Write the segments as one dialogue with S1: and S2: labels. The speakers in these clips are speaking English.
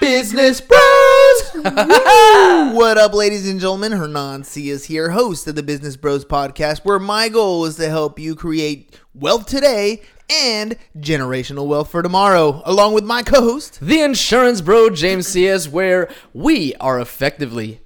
S1: Business Bros. what up, ladies and gentlemen? Hernan C is here, host of the Business Bros podcast, where my goal is to help you create wealth today and generational wealth for tomorrow, along with my co-host.
S2: The Insurance Bro James Cias, where we are effectively,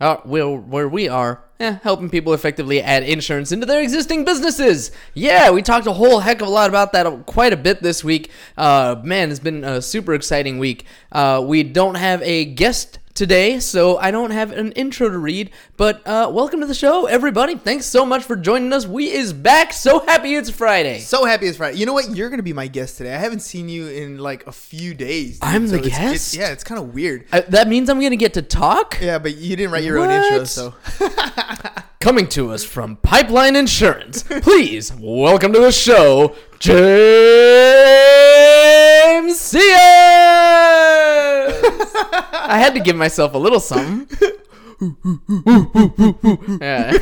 S2: uh, where, where we are eh, helping people effectively add insurance into their existing businesses. Yeah, we talked a whole heck of a lot about that quite a bit this week. Uh, man, it's been a super exciting week. Uh, we don't have a guest today, so I don't have an intro to read. But uh, welcome to the show, everybody. Thanks so much for joining us. We is back. So happy it's Friday.
S1: So happy it's Friday. You know what? You're gonna be my guest today. I haven't seen you in like a few days. dude,
S2: I'm the
S1: it's- it's-
S2: guest?
S1: yeah, it's kind of weird.
S2: Uh, that means I'm gonna get to talk.
S1: Yeah, but you didn't write your own intro, so
S2: Coming to us from Pipeline Insurance, please welcome to the show, James Cias. I had to give myself a little something. yeah.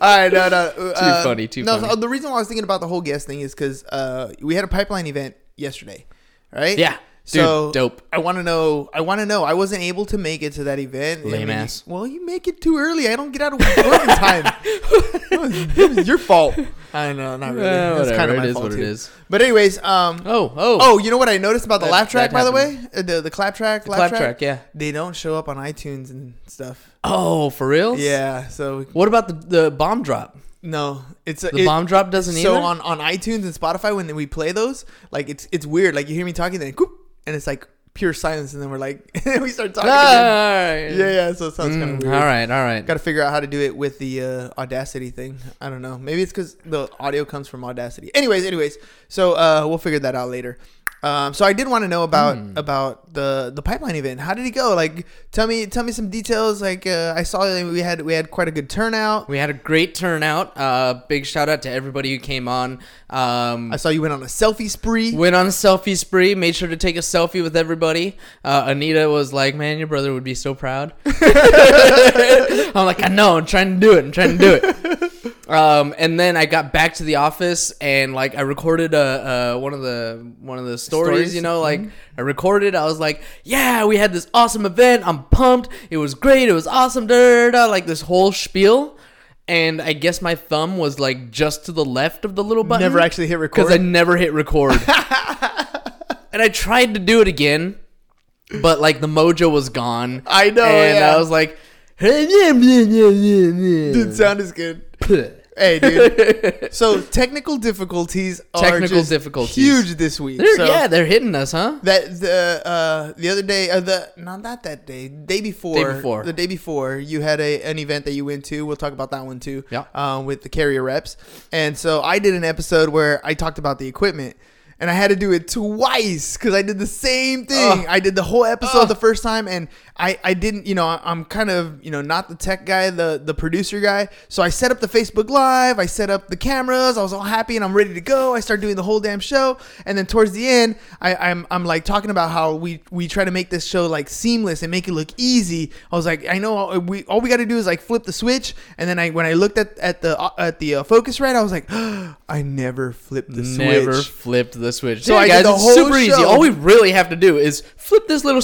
S1: All right, no, no. Too
S2: funny, too
S1: no,
S2: funny.
S1: so the reason why I was thinking about the whole guest thing is because uh, we had a pipeline event yesterday, right?
S2: Yeah. Dude,
S1: So
S2: dope.
S1: I want to know. I want to know. I wasn't able to make it to that event. I
S2: Lame
S1: mean,
S2: ass.
S1: Well, you make it too early. I don't get out of work in time. It was- your fault. I know, not really.
S2: Eh,
S1: That's kind of my
S2: it is
S1: fault
S2: what it
S1: too.
S2: is.
S1: But anyways, um.
S2: Oh, oh.
S1: Oh, you know what I noticed about the
S2: That-
S1: laugh track, by the way? Uh, The the clap track, laugh
S2: clap
S1: track.
S2: track, yeah.
S1: They don't show up on iTunes and stuff.
S2: Oh, for real?
S1: Yeah. So
S2: What about the, the bomb drop?
S1: no, it's a,
S2: The
S1: it-
S2: bomb drop doesn't
S1: so
S2: either?
S1: on on iTunes and Spotify when we play those, like it's it's weird. Like you hear me talking, then whoop, and it's like pure silence, and then we're like, we start talking. again. Yeah, yeah. So it sounds kind of
S2: Mm,
S1: weird.
S2: all right, all right.
S1: Got to figure out how to do it with the uh, Audacity thing. I don't know. Maybe it's because the audio comes from Audacity. Anyways, anyways. So uh, we'll figure that out later. Um, so I did want to know about
S2: Hmm.
S1: about the the pipeline event. How did it go? Like, tell me tell me some details. Like, uh, I saw that we had we had quite a good turnout.
S2: We had a great turnout. Uh, big shout out to everybody who came on. Um,
S1: I saw you went on a selfie spree.
S2: Went on a selfie spree. Made sure to take a selfie with everybody. Uh, Anita was like, "Man, your brother would be so proud." I'm like, "I know. I'm trying to do it. I'm trying to do it." Um, and then I got back to the office and like I recorded uh, uh, one of the one of the stories.
S1: Stories?
S2: You know, like I recorded. I was like, "Yeah, we had this awesome event. I'm pumped. It was great. It was awesome." Da, da, da, like this whole spiel. And I guess my thumb was like just to the left of the little button
S1: Never actually hit record.
S2: because I never hit record. and I tried to do it again, but like the mojo was gone.
S1: I know,
S2: And
S1: yeah.
S2: I was like,
S1: dude, sound is good. Hey, dude. so technical difficulties are
S2: Technical
S1: just
S2: difficulties.
S1: huge this week.
S2: They're-
S1: so
S2: yeah, they're hitting us, huh?
S1: that the uh the other day, uh, the not not that day, day before,
S2: Day before.
S1: the day before, you had a an event that you went to. We'll talk about that one too.
S2: Yeah.
S1: Um, with the carrier reps, and so I did an episode where I talked about the equipment. And I had to do it twice because I did the same thing.
S2: Ugh.
S1: I did the whole episode
S2: Ugh.
S1: the first time, and I, I didn't, you know, I'm kind of, you know, not the tech guy, the the producer guy. So I set up the Facebook Live, I set up the cameras, I was all happy and I'm ready to go. I start doing the whole damn show, and then towards the end, I, I'm I'm like talking about how we we try to make this show like seamless and make it look easy. I was like, I know all we all we got to do is like flip the switch, and then I when I looked at at the uh, at the uh, Focusrite, I was like, I never flipped the
S2: Never
S1: switch.
S2: flipped the switch.
S1: So I
S2: guys, it's super easy. All we really have to do is flip this little.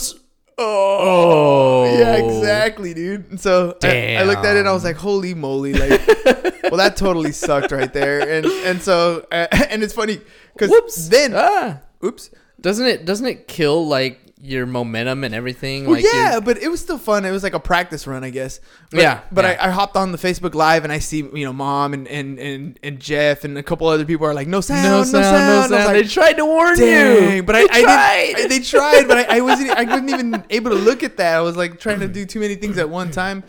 S2: S- oh,
S1: Yeah, exactly, dude. And so I, I looked at it and I was like, holy moly. Like, well, that totally sucked right there. And and so, uh, and it's funny because then,
S2: ah.
S1: oops.
S2: Doesn't it? Doesn't it kill like your momentum and everything.
S1: Well,
S2: like
S1: yeah, but it was still fun. It was like a practice run, I guess. But,
S2: Yeah,
S1: But
S2: yeah.
S1: I, I hopped on the Facebook Live and I see, you know, mom and, and, and, and Jeff and a couple other people are like, no sound, no sound,
S2: no
S1: I was
S2: sound.
S1: like,
S2: they tried to warn
S1: Dang,
S2: you,
S1: but I,
S2: They
S1: I
S2: tried.
S1: I, they tried, but I, I wasn't. I wasn't even able to look at that. I was like trying to do too many things at one time.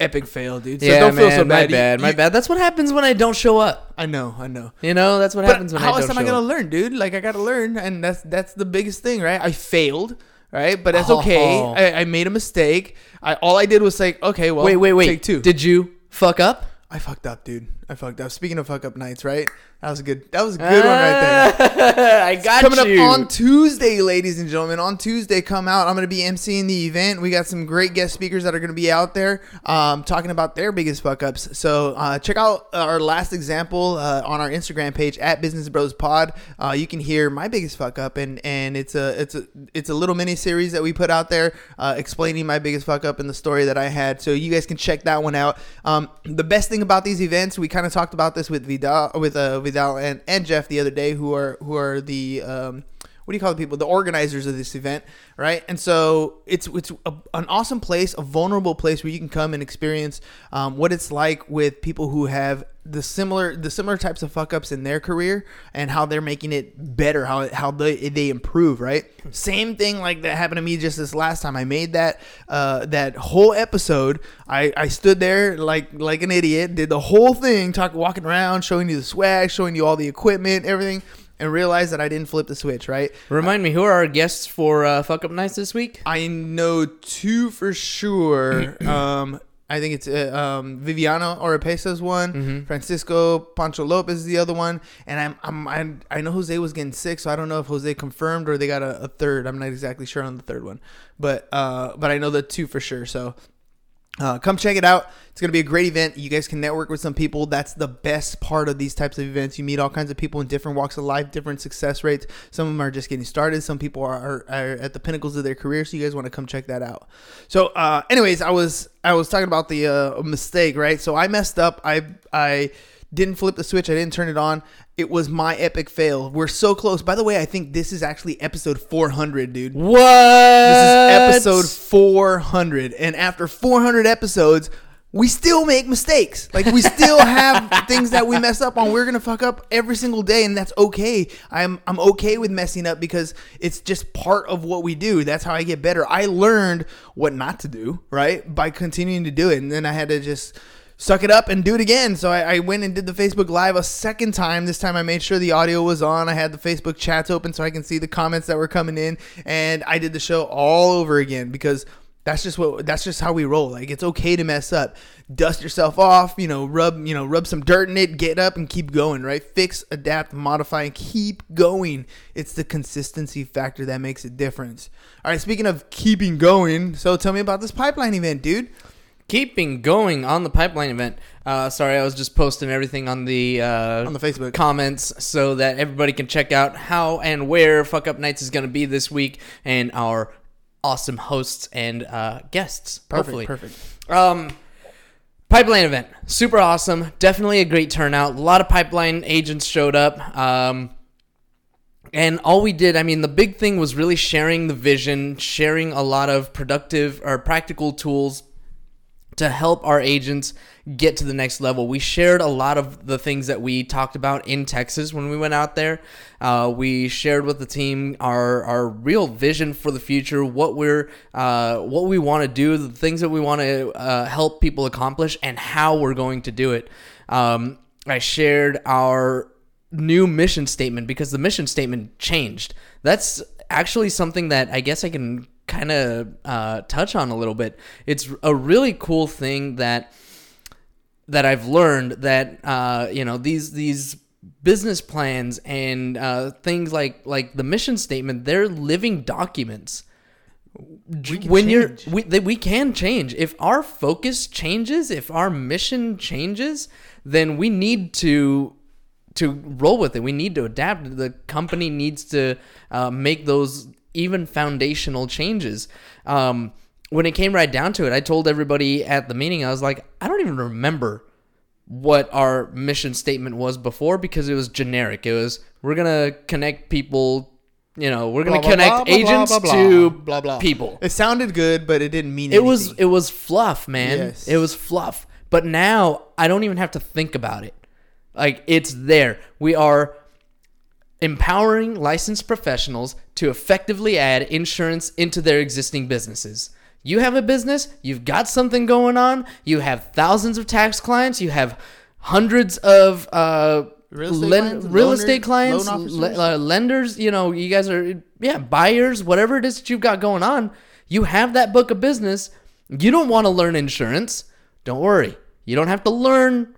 S1: Epic fail, dude. So
S2: yeah,
S1: don't
S2: man,
S1: feel so bad.
S2: my
S1: You-
S2: bad, my
S1: you-
S2: bad. That's what happens when I don't show up.
S1: I know, I know.
S2: You know, that's what
S1: But
S2: happens when I
S1: how
S2: don't
S1: else am I gonna learn, dude? Like I gotta learn, and that's that's the biggest thing, right? I failed, right? But that's okay.
S2: Oh.
S1: I, I made a mistake. I all I did was like, okay, well,
S2: wait, wait, wait.
S1: take two.
S2: Did you fuck up?
S1: I fucked up, dude. I fucked up. Speaking of fuck up nights, right? That was a good. That was a good one right there.
S2: I got you.
S1: Coming
S2: you.
S1: up on Tuesday, ladies and gentlemen. On Tuesday, come out. I'm going to be emceeing the event. We got some great guest speakers that are going to be out there um, talking about their biggest fuck ups. So uh, check out our last example uh, on our Instagram page at Business Bros Pod. Uh, you can hear my biggest fuck up, and and it's a it's a it's a little mini series that we put out there uh, explaining my biggest fuck up and the story that I had. So you guys can check that one out. Um, the best thing about these events, we kind of talked about this with Vidal with uh, Vidal and, and Jeff the other day, who are who are the um, what do you call the people? The organizers of this event right? And so it's it's a, an awesome place a vulnerable place where you can come and experience um, what it's like with people who have the similar the similar types of fuck ups in their career and how they're making it better how how they they improve right? Same thing like that happened to me just this last time. I made that uh that whole episode. I i stood there like like an idiot did the whole thing talk walking around showing you the swag showing you all the equipment everything and realized that I didn't flip the switch, right?
S2: Remind me, who are our guests for uh, Fuck Up Nights this week?
S1: I know two for sure. um, I think it's uh, um, Viviano Orepesa's one,
S2: Mm-hmm.
S1: Francisco Pancho Lopez is the other one, and I'm, I'm I'm I know Jose was getting sick, so I don't know if Jose confirmed or they got a, a third. I'm not exactly sure on the third one, but uh, but I know the two for sure. So uh, come check it out. It's going to be a great event. You guys can network with some people. That's the best part of these types of events. You meet all kinds of people in different walks of life, different success rates. Some of them are just getting started. Some people are, are, are at the pinnacles of their career. So you guys want to come check that out. So, uh, anyways, I was I was talking about the uh, mistake, right? So I messed up. I I didn't flip the switch. I didn't turn it on. It was my epic fail. We're so close. By the way, I think this is actually episode 400, dude.
S2: What?
S1: This is episode 400. And after 400 episodes, we still make mistakes. Like we still have things that we mess up on. We're going to fuck up every single day and that's okay. I'm I'm okay with messing up because it's just part of what we do. That's how I get better. I learned what not to do, right? By continuing to do it. And then I had to just suck it up and do it again. So I, I went and did the Facebook Live a second time. This time I made sure the audio was on. I had the Facebook chats open so I can see the comments that were coming in, and I did the show all over again because that's just what that's just how we roll. Like it's okay to mess up. Dust yourself off, you know, rub, you know, rub some dirt in it, get up and keep going, right? Fix, adapt, modify, and keep going. It's the consistency factor that makes a difference. All right, speaking of keeping going, so tell me about this pipeline event, dude.
S2: Keeping going on the pipeline event. Uh, sorry, I was just posting everything on the uh,
S1: On the Facebook.
S2: comments so that everybody can check out how and where Fuck Up Nights is going to be this week and our awesome hosts and uh, guests.
S1: Perfect,
S2: hopefully.
S1: perfect.
S2: Um, pipeline event, super awesome. Definitely a great turnout. A lot of pipeline agents showed up. Um, and all we did, I mean, the big thing was really sharing the vision, sharing a lot of productive or practical tools to help our agents get to the next level. We shared a lot of the things that we talked about in Texas when we went out there. Uh, we shared with the team our our real vision for the future, what we're uh, what we want to do, the things that we want to uh, help people accomplish, and how we're going to do it. Um, I shared our new mission statement because the mission statement changed. That's actually something that I guess I can kind of uh, touch on a little bit. It's a really cool thing that that I've learned that uh, you know these these business plans and uh, things like like the mission statement they're living documents.
S1: We can
S2: when you're we, that we can change. If our focus changes if our mission changes then we need to to roll with it. We need to adapt. The company needs to uh, make those even foundational changes um, when it came right down to it i told everybody at the meeting i was like i don't even remember what our mission statement was before because it was generic. It was we're gonna connect people you know, we're gonna
S1: blah,
S2: connect
S1: blah,
S2: agents
S1: blah, blah,
S2: to
S1: blah, blah.
S2: people.
S1: It sounded good, but it didn't mean
S2: It
S1: anything.
S2: was it was fluff, man.
S1: Yes.
S2: It was fluff. But now I don't even have to think about it. Like it's there. We are empowering licensed professionals to effectively add insurance into their existing businesses. You have a business, you've got something going on, you have thousands of tax clients, you have hundreds of uh,
S1: Real estate
S2: len-
S1: clients,
S2: real
S1: loaners,
S2: estate clients, le- uh, lenders, you know, you guys are, yeah, buyers, whatever it is that you've got going on, you have that book of business. You don't want to learn insurance. Don't worry. You don't have to learn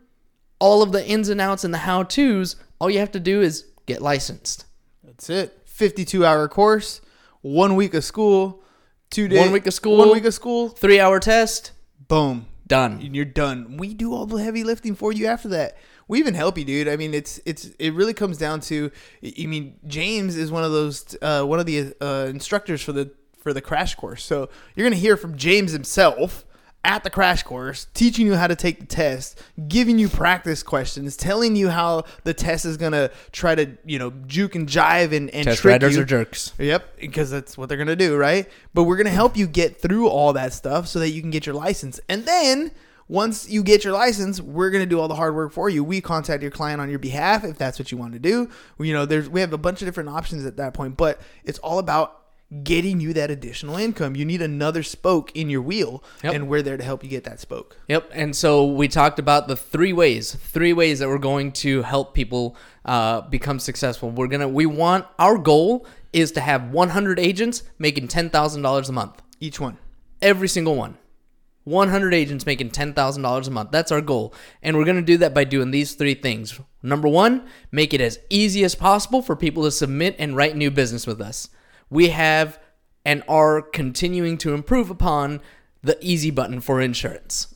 S2: all of the ins and outs and the how to's. All you have to do is get licensed.
S1: That's it. 52 hour course, one week of school, two days.
S2: One week of school.
S1: One week of school.
S2: Three hour test,
S1: Boom.
S2: done.
S1: And you're done. We do all the heavy lifting for you after that. We even help you, dude. I mean, it's it's it really comes down to. I mean, James is one of those uh, one of the uh, instructors for the for the crash course. So you're gonna hear from James himself at the crash course, teaching you how to take the test, giving you practice questions, telling you how the test is gonna try to you know juke and jive and, and
S2: Test
S1: trick
S2: riders
S1: you.
S2: are jerks.
S1: Yep, because that's what they're gonna do, right? But we're gonna help you get through all that stuff so that you can get your license. And then once you get your license, we're gonna do all the hard work for you. We contact your client on your behalf if that's what you want to do. You know, there's we have a bunch of different options at that point, but it's all about getting you that additional income. You need another spoke in your wheel,
S2: Yep.
S1: and we're there to help you get that spoke.
S2: Yep. And so we talked about the three ways, three ways that we're going to help people uh, become successful. We're gonna, we want our goal is to have 100 agents making $10,000 a month.
S1: Each one.
S2: Every single one. 100 agents making $10,000 a month. That's our goal. And we're going to do that by doing these three things. Number one, make it as easy as possible for people to submit and write new business with us. We have and are continuing to improve upon the easy button for insurance.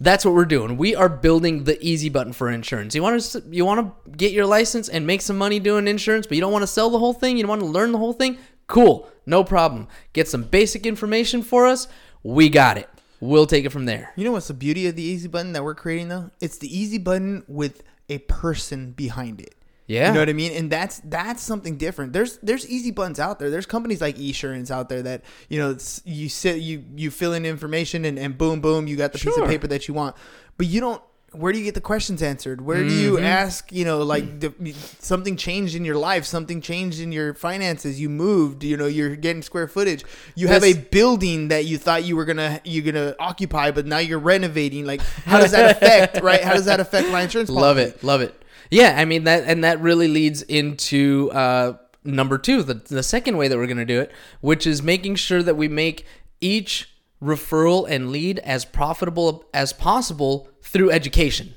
S2: That's what we're doing. We are building the easy button for insurance. You want to you want to get your license and make some money doing insurance, but you don't want to sell the whole thing. You don't want to learn the whole thing. Cool, no problem. Get some basic information for us. We got it. We'll take it from there.
S1: You know what's the beauty of the easy button that we're creating though? It's the easy button with a person behind it.
S2: Yeah.
S1: You know what I mean? And that's that's something different. There's there's easy buttons out there. There's companies like Esurance out there that, you know, you sit you you fill in information and, and boom boom you got the piece of paper that you want. But you don't where do you get the questions answered? Where do you mm-hmm. ask, you know, like the, something changed in your life, something changed in your finances, you moved, you know, you're getting square footage. You have a building that you thought you were going to you're going to occupy but now you're renovating. Like how does that affect, right? How does that affect my insurance policy?
S2: Love it. Love it. Yeah, I mean that and that really leads into uh number 2, the the second way that we're going to do it, which is making sure that we make each referral and lead as profitable as possible through education.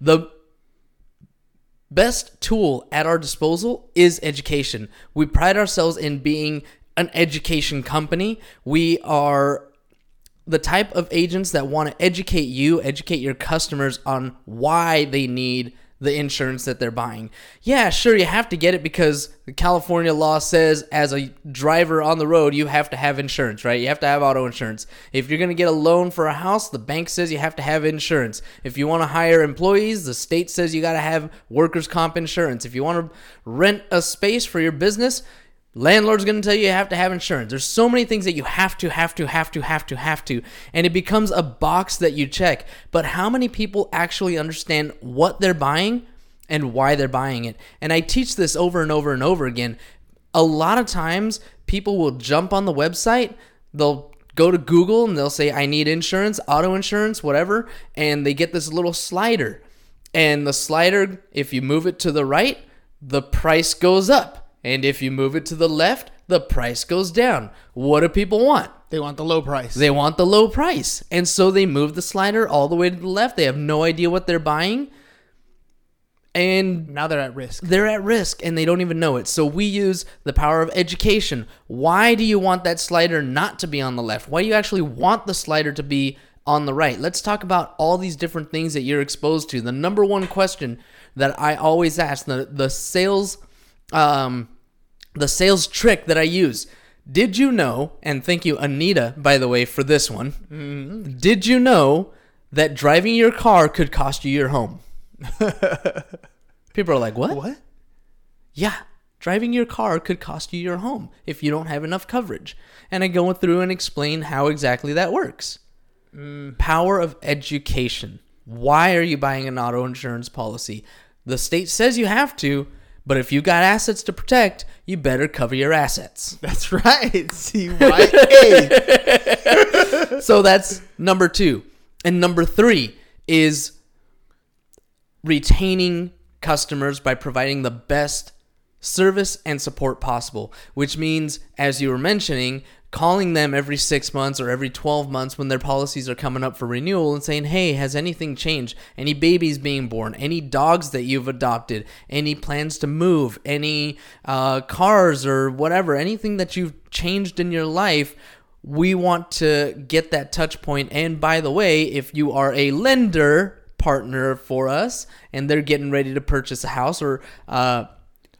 S2: The best tool at our disposal is education. We pride ourselves in being an education company. We are the type of agents that want to educate you, educate your customers on why they need the insurance that they're buying. Yeah, sure, you have to get it because the California law says as a driver on the road, you have to have insurance, right? You have to have auto insurance. If you're going to get a loan for a house, the bank says you have to have insurance. If you want to hire employees, the state says you got to have workers' comp insurance. If you want to rent a space for your business, Landlord's going to tell you you have to have insurance. There's so many things that you have to, have to, have to, have to, have to. And it becomes a box that you check. But how many people actually understand what they're buying and why they're buying it? And I teach this over and over and over again. A lot of times, people will jump on the website, they'll go to Google and they'll say, I need insurance, auto insurance, whatever. And they get this little slider. And the slider, if you move it to the right, the price goes up. And if you move it to the left, the price goes down. What do people want?
S1: They want the low price.
S2: They want the low price. And so they move the slider all the way to the left. They have no idea what they're buying. And
S1: now they're at risk.
S2: they're at risk and they don't even know it. So we use the power of education. Why do you want that slider not to be on the left? Why do you actually want the slider to be on the right? Let's talk about all these different things that you're exposed to. The number one question that I always ask, the the sales um the sales trick that I use. Did you know, and thank you Anita by the way for this one. Mm-hmm. Did you know that driving your car could cost you your home? People are like, "What?"
S1: What?
S2: Yeah, driving your car could cost you your home if you don't have enough coverage. And I go through and explain how exactly that works. Mm. Power of education. Why are you buying an auto insurance policy? The state says you have to, but if you got assets to protect, you better cover your assets.
S1: That's right. CYA.
S2: so that's number two. And number three is retaining customers by providing the best service and support possible, which means, as you were mentioning, calling them every six months or every 12 months when their policies are coming up for renewal and saying, hey, has anything changed? Any babies being born? Any dogs that you've adopted? Any plans to move? Any uh, cars or whatever? Anything that you've changed in your life? We want to get that touch point. And by the way, if you are a lender partner for us and they're getting ready to purchase a house or uh,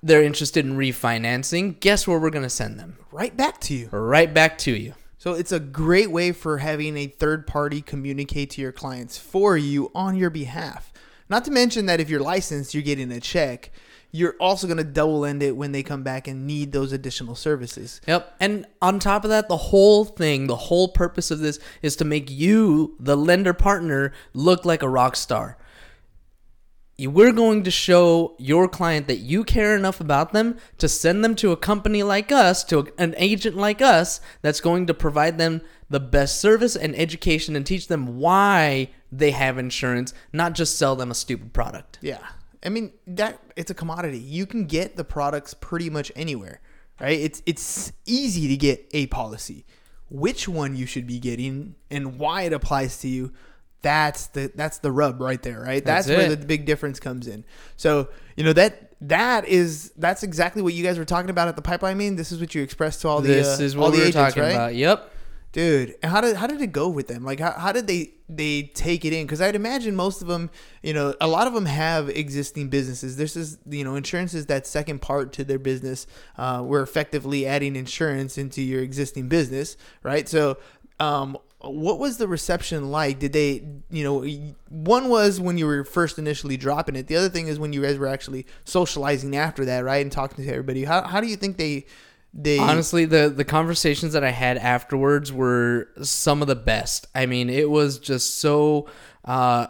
S2: they're interested in refinancing, guess where we're going to send them?
S1: right back to you.
S2: Right back to you.
S1: So it's a great way for having a third party communicate to your clients for you on your behalf. Not to mention that if you're licensed, you're getting a check. You're also going to double end it when they come back and need those additional services.
S2: Yep. And on top of that, the whole thing, the whole purpose of this is to make you, the lender partner, look like a rock star. We're going to show your client that you care enough about them to send them to a company like us, to an agent like us, that's going to provide them the best service and education and teach them why they have insurance, not just sell them a stupid product.
S1: Yeah. I mean, that it's a commodity. You can get the products pretty much anywhere, right? It's it's easy to get a policy. Which one you should be getting and why it applies to you, that's the that's the rub right there, right? That's,
S2: That's
S1: where the big difference comes in. So, you know, that that is that's exactly what you guys were talking about at the pipeline meeting. This is what you expressed to all the
S2: This
S1: uh,
S2: is what
S1: the
S2: were
S1: agents,
S2: talking
S1: right?
S2: about. Yep.
S1: dude and how did how did it go with them like how, how did they they take it in because i'd imagine most of them you know a lot of them have existing businesses this is you know insurance is that second part to their business uh, we're effectively adding insurance into your existing business right so um what was the reception like did they you know one was when you were first initially dropping it the other thing is when you guys were actually socializing after that right and talking to everybody how, how do you think they they
S2: Honestly, the the conversations that I had afterwards were some of the best. I mean, it was just so uh,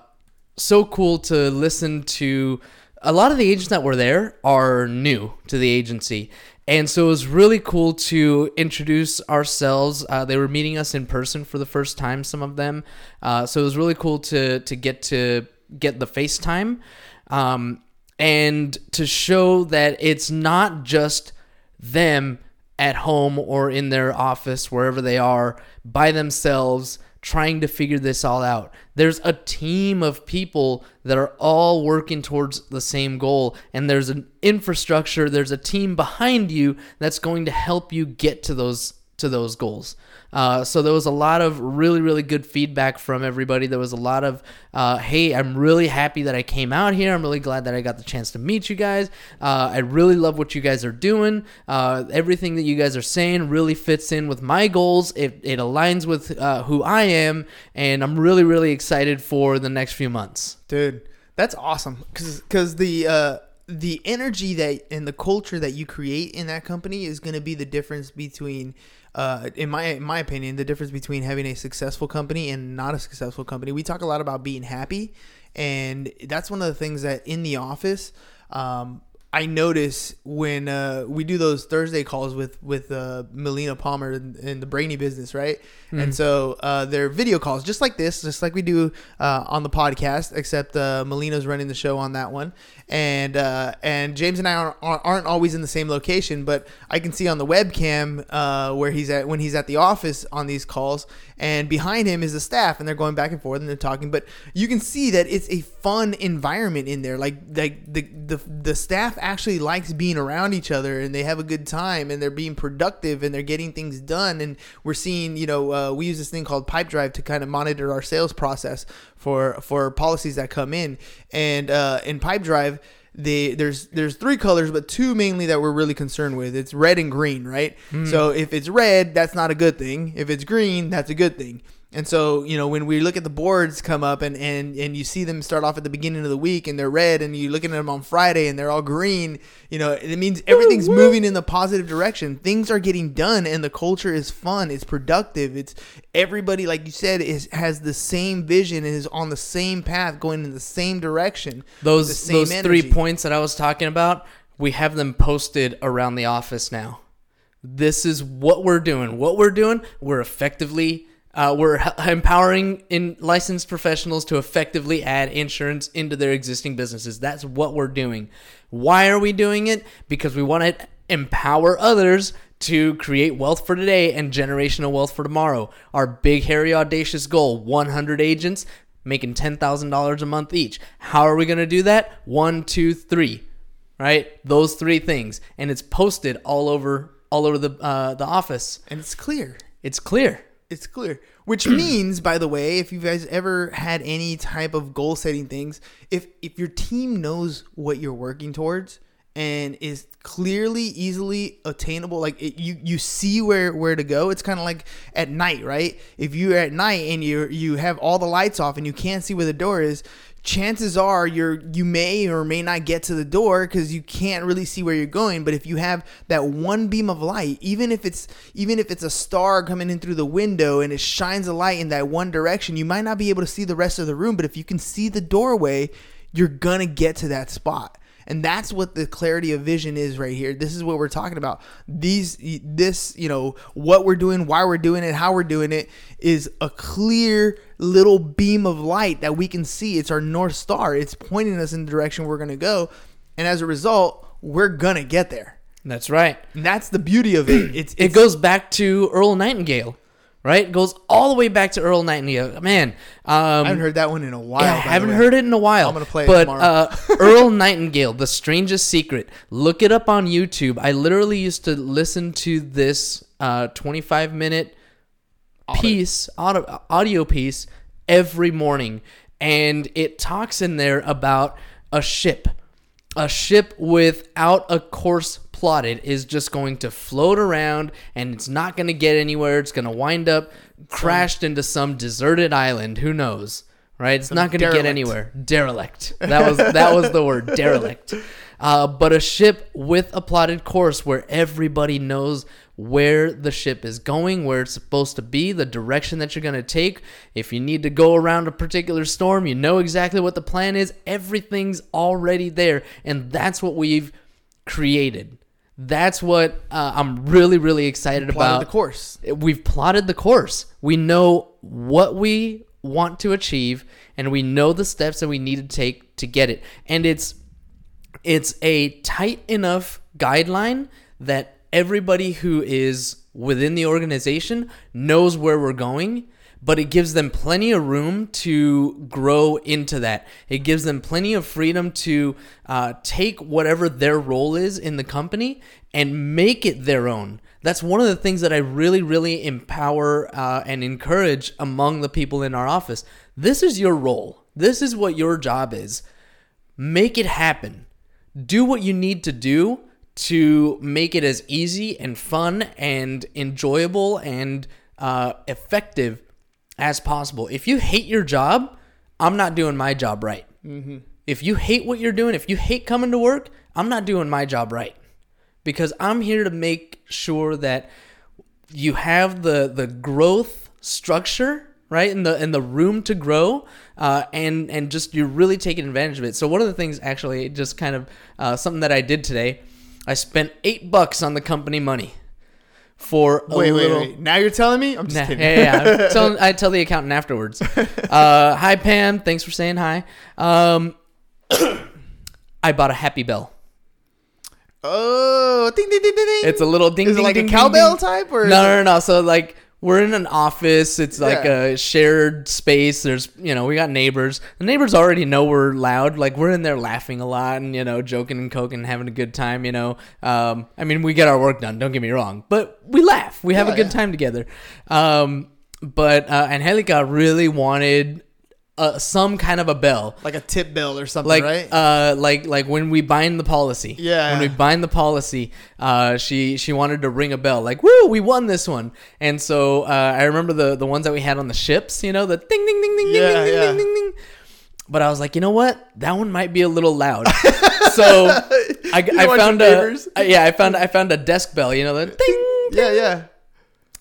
S2: so cool to listen to. A lot of the agents that were there are new to the agency. And so it was really cool to introduce ourselves. Uh, they were meeting us in person for the first time, some of them. Uh, so it was really cool to to get to get the FaceTime um, and to show that it's not just them at home or in their office, wherever they are, by themselves, trying to figure this all out. There's a team of people that are all working towards the same goal, and there's an infrastructure, there's a team behind you that's going to help you get to those to those goals. Uh, so there was a lot of really, really good feedback from everybody. There was a lot of, uh, hey, I'm really happy that I came out here. I'm really glad that I got the chance to meet you guys. Uh, I really love what you guys are doing. Uh, everything that you guys are saying really fits in with my goals. It, it aligns with uh, who I am, and I'm really, really excited for the next few months.
S1: dude that's awesome because the uh the energy that and the culture that you create in that company is going to be the difference between uh in my in my opinion the difference between having a successful company and not a successful company we talk a lot about being happy and that's one of the things that in the office um I notice when uh, we do those Thursday calls with with uh, Melina Palmer in, in the Brainy business, right? And so uh, they're video calls, just like this, just like we do uh, on the podcast. Except uh, Melina's running the show on that one, and uh, and James and I aren't, aren't always in the same location, but I can see on the webcam uh, where he's at when he's at the office on these calls, and behind him is the staff, and they're going back and forth and they're talking. But you can see that it's a fun environment in there. Like like the the the staff actually likes being around each other, and they have a good time, and they're being productive, and they're getting things done. And we're seeing, you know, uh, we use this thing called Pipedrive to kind of monitor our sales process for for policies that come in, and uh, in Pipedrive the there's there's three colors but two mainly that we're really concerned with. It's red and green right? Hmm. So if it's red that's not a good thing. If it's green that's a good thing And so, you know, when we look at the boards come up and, and, and you see them start off at the beginning of the week and they're red and you looking at them on Friday and they're all green, you know, it means everything's moving in the positive direction. Things are getting done and the culture is fun, it's productive. It's everybody like you said is has the same vision and is on the same path going in the same direction.
S2: Those
S1: same
S2: those three points that I was talking about, we have them posted around the office now. This is what we're doing. What we're doing, we're effectively uh, we're h- empowering in licensed professionals to effectively add insurance into their existing businesses. That's what we're doing. Why are we doing it? Because we want to empower others to create wealth for today and generational wealth for tomorrow. Our big, hairy, audacious goal 100 agents making $10,000 a month each. How are we going to do that? One, two, three, right? Those three things. And it's posted all over all over the uh, the office.
S1: And it's clear.
S2: It's clear.
S1: It's clear. Which means, by the way, if you guys ever had any type of goal setting things, if if your team knows what you're working towards and is clearly easily attainable like it, you you see where where to go it's kind of like at night right if you're at night and you you have all the lights off and you can't see where the door is chances are you're you may or may not get to the door because you can't really see where you're going. But if you have that one beam of light even if it's even if it's a star coming in through the window and it shines a light in that one direction you might not be able to see the rest of the room. But if you can see the doorway you're gonna get to that spot. And that's what the clarity of vision is right here. This is what we're talking about. These this you know what we're doing why we're doing it how we're doing it is a clear little beam of light that we can see it's our north star it's pointing us in the direction we're going to go and as a result we're going to get there
S2: That's right.
S1: and that's the beauty of it it's,
S2: It goes back to Earl Nightingale, right? It goes all the way back to Earl Nightingale. Man, um,
S1: i haven't heard that one in a while
S2: Yeah, I haven't heard it in a while.
S1: I'm gonna play it
S2: but,
S1: tomorrow.
S2: uh, Earl Nightingale, The Strangest Secret. Look it up on YouTube. I literally used to listen to this uh, 25 minute piece, audio, audio piece, every morning. And it talks in there about a ship. A ship without a course plotted is just going to float around and it's not going to get anywhere. It's going to wind up crashed into some deserted island. Who knows? Right? It's not going to get anywhere. Derelict. That was that was the word. Derelict. Uh, but a ship with a plotted course where everybody knows where the ship is going, where it's supposed to be, the direction that you're going to take. If you need to go around a particular storm, you know exactly what the plan is. Everything's already there. And that's what we've created. That's what uh, I'm really, really excited about.
S1: the course
S2: We've plotted the course. We know what we want to achieve, and we know the steps that we need to take to get it. And it's it's a tight enough guideline that everybody who is within the organization knows where we're going but it gives them plenty of room to grow into that. It gives them plenty of freedom to uh, take whatever their role is in the company and make it their own. That's one of the things that i really really empower uh, and encourage among the people in our office. This is your role. This is what your job is. Make it happen. Do what you need to do to make it as easy and fun and enjoyable and uh, effective as possible. If you hate your job, I'm not doing my job right. If you hate what you're doing, if you hate coming to work, I'm not doing my job right. Because I'm here to make sure that you have the the growth structure right and the and the room to grow uh, and and just you're really taking advantage of it so one of the things actually just kind of uh, something that i did today i spent eight bucks on the company money for a
S1: wait wait
S2: little
S1: wait now you're telling me i'm just
S2: Nah,
S1: kidding
S2: yeah, yeah. yeah. Tell, I tell the accountant afterwards. Uh, hi, Pam. Thanks for saying hi. Um, I bought a Happy Bell.
S1: oh ding ding ding ding ding
S2: It's a little ding.
S1: is it
S2: ding,
S1: like
S2: ding,
S1: a cowbell
S2: ding.
S1: type or
S2: No, no, no, no. So like we're in an office. It's like
S1: Yeah.
S2: a shared space. There's you know we got neighbors. The neighbors already know we're loud. Like we're in there laughing a lot and you know joking and coking, and having a good time. You know, um, I mean we get our work done. Don't get me wrong, but we laugh. We have
S1: Yeah,
S2: a good
S1: yeah.
S2: time together. Um, but uh, Angelica really wanted uh, some kind of a bell.
S1: like a tip bill or something,
S2: Like
S1: right?
S2: uh like like when we bind the policy.
S1: Yeah.
S2: When we bind the policy, uh she she wanted to ring a bell like woo we won this one. And so uh I remember the the ones that we had on the ships, you know, the ding ding ding ding
S1: Yeah,
S2: ding ding
S1: yeah.
S2: ding ding ding. But I was like, you know what? That one might be a little loud. so I, I found a uh, yeah I found I found a desk bell, you know, the ding
S1: yeah, yeah.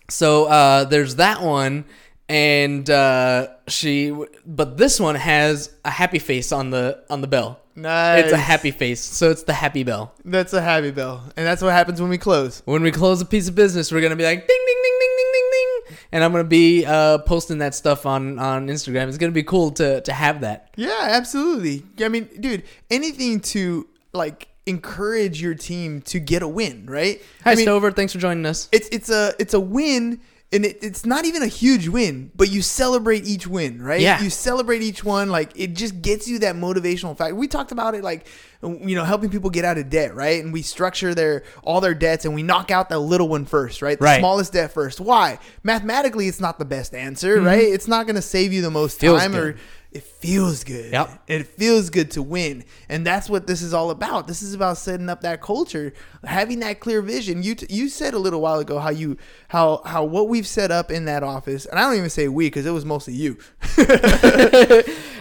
S2: so uh, there's that one, and uh, she. But this one has a happy face on the on the bell.
S1: Nice.
S2: It's a happy face, so it's the happy bell.
S1: That's a happy bell, and that's what happens when we close.
S2: When we close a piece of business, we're gonna be like ding ding ding ding ding ding ding, and I'm gonna be uh, posting that stuff on on Instagram. It's gonna be cool to to have that.
S1: Yeah, absolutely. I mean, dude, anything to like encourage your team to get a win, right?
S2: Hi
S1: I mean,
S2: Stover, thanks for joining us.
S1: it's it's a it's a win and it, it's not even a huge win but you celebrate each win right
S2: Yeah.
S1: you celebrate each one like it just gets you that motivational fact we talked about it like you know helping people get out of debt right and we structure their all their debts and we knock out the little one first right the
S2: Right.
S1: smallest debt first why mathematically it's not the best answer right it's not going to save you the most
S2: Mm-hmm. Feels
S1: time or
S2: good.
S1: It feels good.
S2: Yep.
S1: It feels good to win. And that's what this is all about. This is about setting up that culture, having that clear vision. You t- you said a little while ago how you how how what we've set up in that office, and I don't even say we cuz it was mostly you.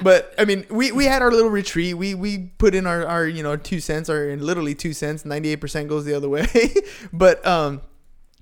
S1: but I mean, we, we had our little retreat. We we put in our, our you know, 2 cents or literally 2 cents, 98% goes the other way. but um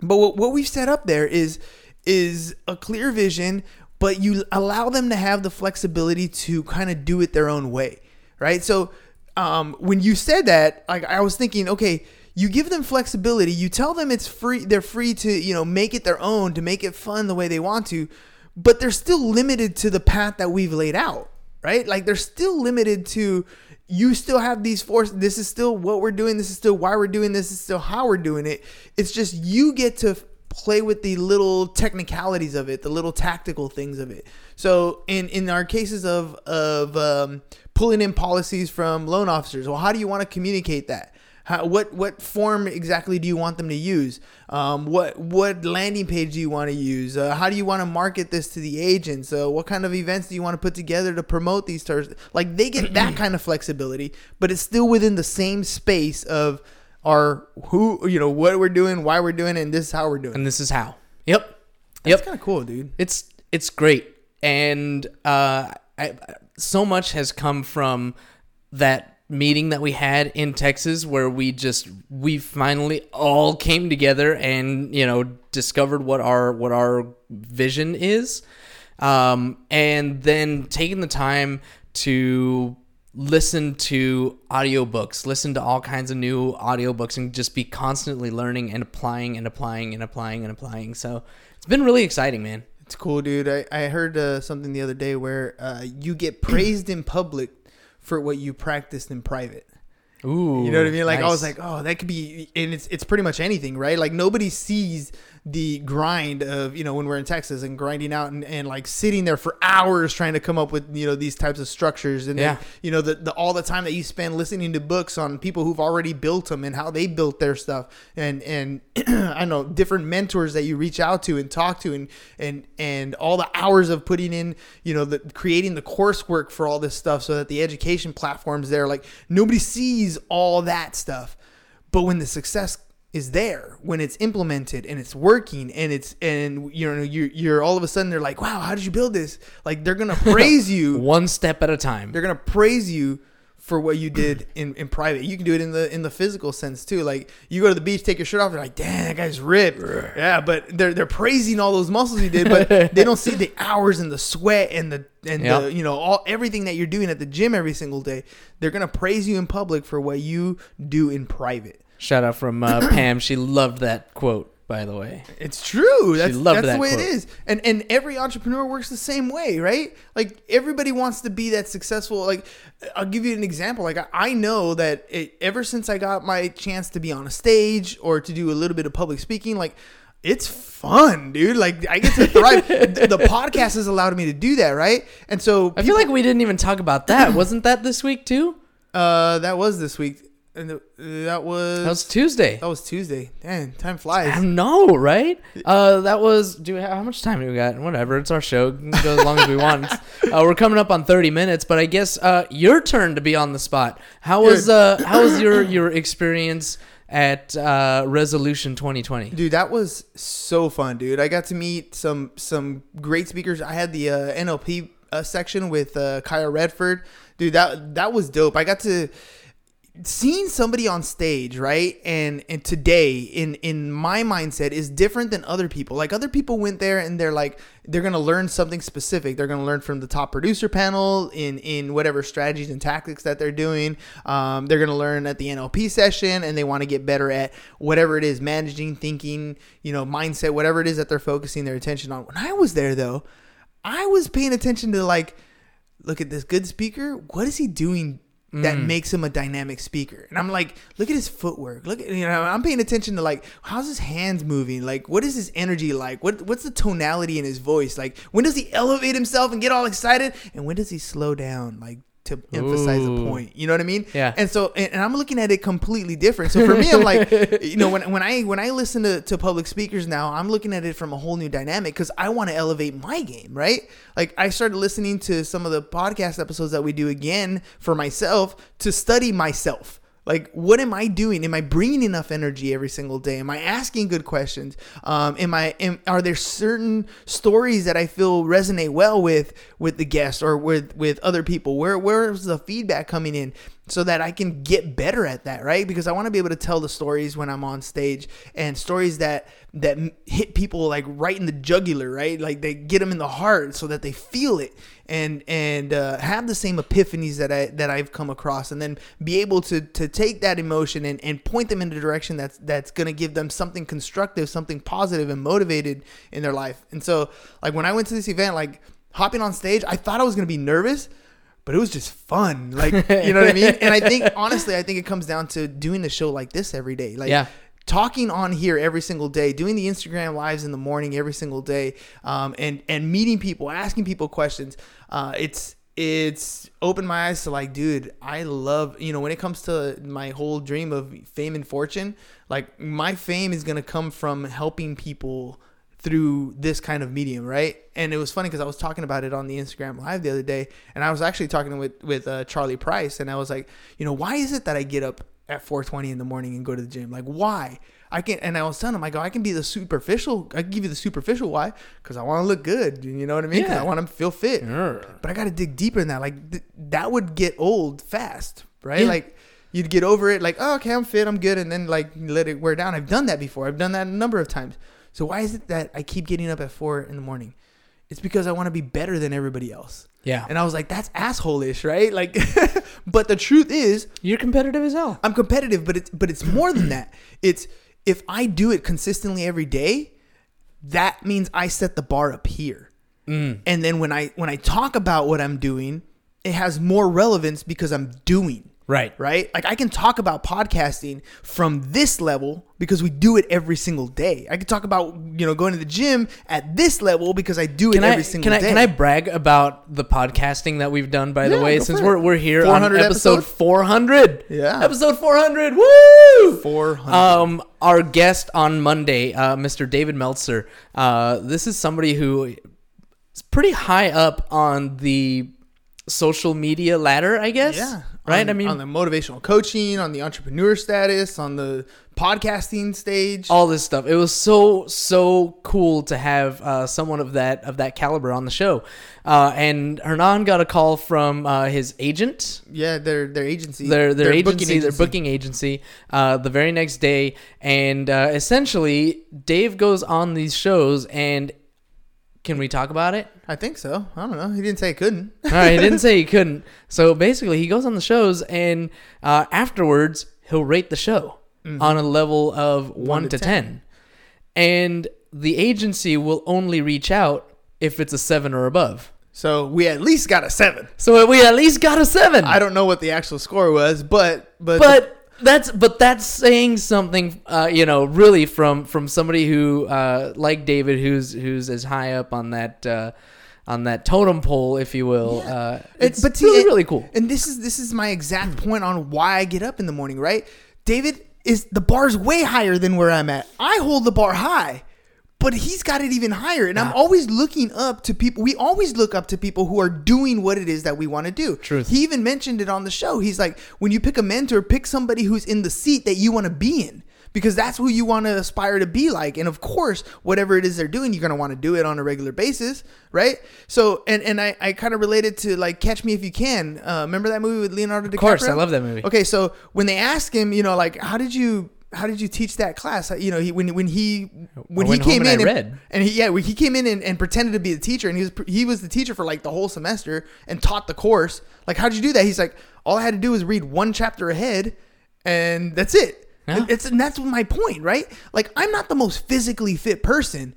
S1: but what, what we've set up there is is a clear vision, but you allow them to have the flexibility to kind of do it their own way, right? So um, when you said that, like I was thinking, okay, you give them flexibility. You tell them it's free. They're free to you know make it their own, to make it fun the way they want to, but they're still limited to the path that we've laid out, right? Like they're still limited to you still have these forces. This is still what we're doing. This is still why we're doing this. This is still how we're doing it. It's just you get to play with the little technicalities of it, the little tactical things of it. So in in our cases of of um, pulling in policies from loan officers, well, how do you want to communicate that? How, what what form exactly do you want them to use? Um, what what landing page do you want to use? Uh, how do you want to market this to the agents? Uh, what kind of events do you want to put together to promote these stars? Like they get that kind of flexibility, but it's still within the same space of our who you know what we're doing, why we're doing, it, and this is how we're doing. it.
S2: And this is how. Yep.
S1: That's
S2: Yep.
S1: kind of cool, dude.
S2: it's it's great and uh I, so much has come from that meeting that we had in Texas where we just we finally all came together and you know discovered what our what our vision is um and then taking the time to listen to audiobooks listen to all kinds of new audiobooks and just be constantly learning and applying and applying and applying and applying so it's been really exciting man
S1: It's cool, dude. I, I heard uh, something the other day where uh, you get praised in public for what you practiced in private.
S2: Ooh,
S1: You know what I mean? Like I was like, oh, that could be, and it's it's pretty much anything, right? Like nobody sees the grind of you know when we're in Texas and grinding out and, and like sitting there for hours trying to come up with you know these types of structures. And then,
S2: Yeah.
S1: you know the, the all the time that you spend listening to books on people who've already built them and how they built their stuff. And and I don't know different mentors that you reach out to and talk to and and and all the hours of putting in you know the creating the coursework for all this stuff so that the education platforms there. Like nobody sees all that stuff. But when the success is there when it's implemented and it's working and it's and you know you're, you're all of a sudden they're like wow how did you build this like they're gonna praise you
S2: one step at a time.
S1: they're gonna praise you for what you did in, in private. You can do it in the in the physical sense too. Like you go to the beach, take your shirt off, they're like, "Damn, that guy's ripped." Yeah, but they're they're praising all those muscles you did, but they don't see the hours and the sweat and the and
S2: Yep.
S1: the you know all everything that you're doing at the gym every single day. They're gonna praise you in public for what you do in private.
S2: Shout out from uh, Pam. She loved that quote, by the way.
S1: It's true. That's,
S2: loved
S1: that's
S2: that
S1: the way
S2: quote.
S1: it is. And and every entrepreneur works the same way, right? Like everybody wants to be that successful. Like I'll give you an example. Like I, know that it, ever since I got my chance to be on a stage or to do a little bit of public speaking, like it's fun, dude. Like I get to thrive. the podcast has allowed me to do that, right? And so
S2: I feel like we didn't even talk about that. Wasn't that this week too?
S1: uh, that was this week. And the, that was
S2: That was Tuesday.
S1: that was Tuesday. Damn, time flies.
S2: I know, right? Uh, that was. Do we, have, how much time do we got? Whatever. It's our show. We go as long as we want. Uh, we're coming up on thirty minutes, but I guess uh, your turn to be on the spot. How was uh, how was your your experience at uh, Resolution 2020?
S1: Dude, that was so fun, dude. I got to meet some some great speakers. I had the uh, NLP uh, section with uh, Kyle Redford. Dude, that that was dope. I got to seeing somebody on stage, right? And and today in in my mindset is different than other people. Like other people went there and they're like they're to learn something specific. They're to learn from the top producer panel in in whatever strategies and tactics that they're doing. Um, they're to learn at the NLP session and they want to get better at whatever it is, managing, thinking, you know, mindset, whatever it is that they're focusing their attention on. When I was there though, I was paying attention to like look at this good speaker. What is he doing that mm. makes him a dynamic speaker? And I'm like, look at his footwork. Look at you know, I'm paying attention to like how's his hands moving? Like what is his energy like? What what's the tonality in his voice? Like when does he elevate himself and get all excited? And when does he slow down? Like to emphasize a point. You know what I mean?
S2: Yeah.
S1: And so and, and I'm looking at it completely different. So for me, I'm like, you know, when when I when I listen to, to public speakers now, I'm looking at it from a whole new dynamic because I want to elevate my game, right? Like I started listening to some of the podcast episodes that we do again for myself to study myself. Like, what am I doing? Am I bringing enough energy every single day? Am I asking good questions? Um, am I? Am, are there certain stories that I feel resonate well with with the guests or with with other people? Where where's the feedback coming in so that I can get better at that, right? Because I want to be able to tell the stories when I'm on stage and stories that that hit people like right in the jugular, right? Like they get them in the heart so that they feel it and and uh, have the same epiphanies that I that I've come across, and then be able to to take that emotion and, and point them in a direction that's that's gonna give them something constructive, something positive, and motivated in their life. And so, like when I went to this event, like hopping on stage, I thought I was gonna be nervous. But it was just fun, like you know what I mean. And I think honestly, I think it comes down to doing a show like this every day. Like
S2: Yeah.
S1: Talking on here every single day, doing the Instagram lives in the morning every single day, um, and and meeting people, asking people questions. Uh, it's it's opened my eyes to like, dude, I love you know when it comes to my whole dream of fame and fortune, like my fame is gonna come from helping people through this kind of medium, right? And it was funny because I was talking about it on the Instagram live the other day, and I was actually talking with with uh, Charlie Price, and I was like, you know, why is it that I get up at 4:20 in the morning and go to the gym? Like, why? I can't. and I was telling him, I go, I can be the superficial. I can give you the superficial why, because I want to look good. You know what I mean?
S2: Yeah.
S1: I want to feel fit.
S2: Sure.
S1: But I got to dig deeper in that. Like th- that would get old fast, right?
S2: Yeah.
S1: Like you'd get over it. Like, oh, okay, I'm fit, I'm good, and then like let it wear down. I've done that before. I've done that a number of times. So why is it that I keep getting up at four in the morning? It's because I want to be better than everybody else.
S2: Yeah.
S1: And I was like, that's asshole-ish, right? Like, but the truth is,
S2: You're competitive as hell.
S1: I'm competitive, but it's but it's more than that. It's if I do it consistently every day, that means I set the bar up here.
S2: Mm.
S1: And then when I when I talk about what I'm doing, it has more relevance because I'm doing.
S2: Right.
S1: Right? Like I can talk about podcasting from this level because we do it every single day. I can talk about, you know, going to the gym at this level because I do it
S2: Can
S1: every single
S2: can I
S1: day.
S2: can I brag about the podcasting that we've done by the way since we're we're here on
S1: 400
S2: episode
S1: episode?
S2: 400.
S1: Yeah.
S2: Episode 400. Woo!
S1: 400.
S2: Um our guest on Monday, uh, Mr. David Meltzer. Uh, this is somebody who is pretty high up on the social media ladder, I guess.
S1: Yeah.
S2: Right?
S1: On-
S2: I mean
S1: on the motivational coaching, on the entrepreneur status, on the podcasting stage.
S2: all this stuff. It was so so cool to have uh, someone of that of that caliber on the show. Uh, and Hernan got a call from uh, his agent,
S1: yeah, their their agency.
S2: their their,
S1: booking
S2: agency, their booking agency, uh, the very next day, and uh, essentially Dave goes on these shows and. Can we talk about it?
S1: I think so. I don't know. He didn't say he couldn't.
S2: All right, he didn't say he couldn't. So basically, he goes on the shows, and uh, afterwards, he'll rate the show on a level of one,
S1: to
S2: to
S1: 10.
S2: 10. And the agency will only reach out if it's a seven or above.
S1: So we at least got a seven.
S2: So we at least got a seven.
S1: I don't know what the actual score was, but but
S2: but that's but that's saying something uh, you know really from from somebody who uh, like David who's who's as high up on that uh, on that totem pole, if you will. Uh,
S1: It-
S2: it's
S1: see,
S2: really
S1: and-
S2: really cool.
S1: And this is this is my exact point on why I get up in the morning, right? David is the bar's way higher than where I'm at. I hold the bar high, but he's got it even higher. And I'm always looking up to people. We always look up to people who are doing what it is that we want to do.
S2: Truth.
S1: He even mentioned it on the show. He's like, when you pick a mentor, pick somebody who's in the seat that you want to be in. Because that's who you want to aspire to be like. And of course, whatever it is they're doing, you're gonna want to do it on a regular basis, right? So and and I, I kind of related to like Catch Me If You Can. Uh, remember that movie with Leonardo DiCaprio? Of
S2: course, I love that movie.
S1: Okay, so when they ask him, you know, like how did you how did you teach that class? You know, he when when he when he came in and,
S2: read.
S1: and he yeah he came in and, and pretended to be the teacher and he was he was the teacher for like the whole semester and taught the course. Like how did you do that? He's like all I had to do was read one chapter ahead, and that's it.
S2: Yeah.
S1: It's and that's my point, right? Like I'm not the most physically fit person,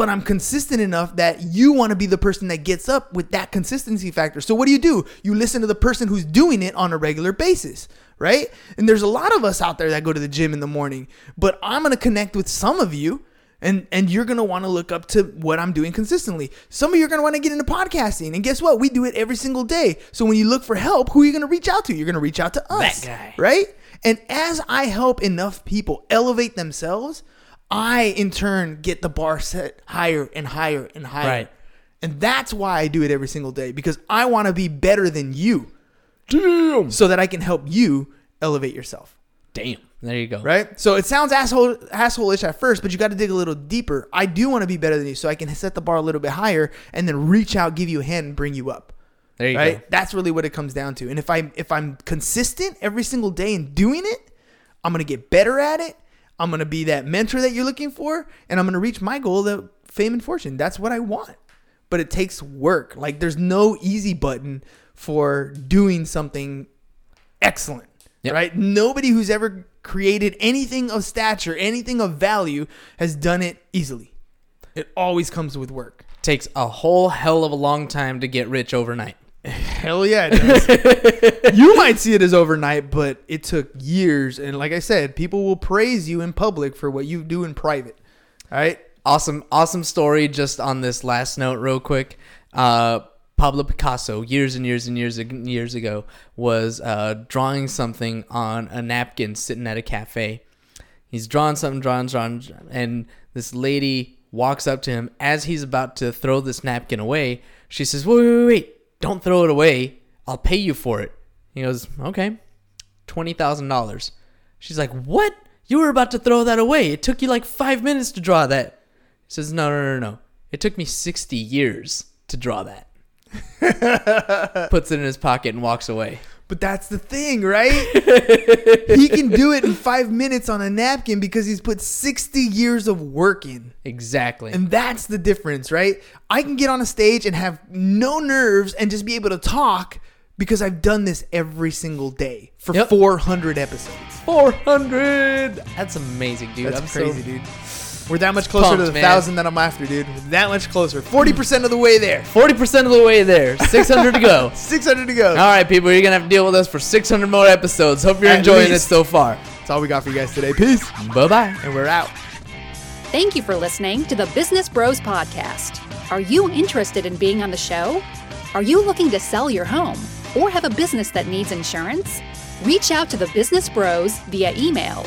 S1: but I'm consistent enough that you want to be the person that gets up with that consistency factor. So what do you do? You listen to the person who's doing it on a regular basis, right? And there's a lot of us out there that go to the gym in the morning, but I'm going to connect with some of you and and you're going to want to look up to what I'm doing consistently. Some of you are going to want to get into podcasting. And guess what? We do it every single day. So when you look for help, who are you going to reach out to? You're going to reach out to us. Right? And as I help enough people elevate themselves, I in turn get the bar set higher and higher and higher.
S2: Right.
S1: And that's why I do it every single day because I want to be better than you
S2: Damn.
S1: so that I can help you elevate yourself.
S2: Damn. There you go.
S1: Right? So it sounds asshole asshole-ish at first, but you got to dig a little deeper. I do want to be better than you so I can set the bar a little bit higher and then reach out, give you a hand and bring you up.
S2: There you
S1: right?
S2: go.
S1: That's really what it comes down to. And if I if I'm consistent every single day in doing it, I'm gonna get better at it. I'm gonna be that mentor that you're looking for, and I'm gonna reach my goal of fame and fortune. That's what I want. But it takes work. Like there's no easy button for doing something excellent.
S2: Yep.
S1: Right? Nobody who's ever created anything of stature, anything of value, has done it easily. It always comes with work.
S2: Takes a whole hell of a long time to get rich overnight.
S1: Hell yeah, it does. you might see it as overnight, but it took years. And like I said, people will praise you in public for what you do in private. All right?
S2: awesome awesome story just on this last note real quick uh pablo picasso years and years and years ag- years ago was uh drawing something on a napkin sitting at a cafe he's drawing something drawing drawing and this lady walks up to him as he's about to throw this napkin away she says wait wait, wait don't throw it away. I'll pay you for it. He goes okay. $20000 she's like what? You were about to throw that away. It took you like five minutes to draw that. He says, no, no, no, no. It took me 60 years to draw that. Puts it in his pocket and walks away.
S1: But that's the thing, right? he can do it in five minutes on a napkin because he's put 60 years of work in.
S2: Exactly.
S1: And that's the difference, right? I can get on a stage and have no nerves and just be able to talk because I've done this every single day for
S2: Yep.
S1: 400 episodes.
S2: 400! That's amazing, dude.
S1: That's
S2: I'm
S1: crazy,
S2: so
S1: dude. We're that much closer to the
S2: man.
S1: thousand that I'm after, dude. We're that much closer. 40% of the way there.
S2: 40% of the way there. 600 to go.
S1: 600 to go.
S2: All right, people, you're going to have to deal with us for 600 more episodes. Hope you're
S1: At
S2: enjoying it so far.
S1: That's all we got for you guys today. Peace.
S2: Bye bye.
S1: And we're out.
S3: Thank you for listening to the Business Bros Podcast. Are you interested in being on the show? Are you looking to sell your home or have a business that needs insurance? Reach out to the Business Bros via email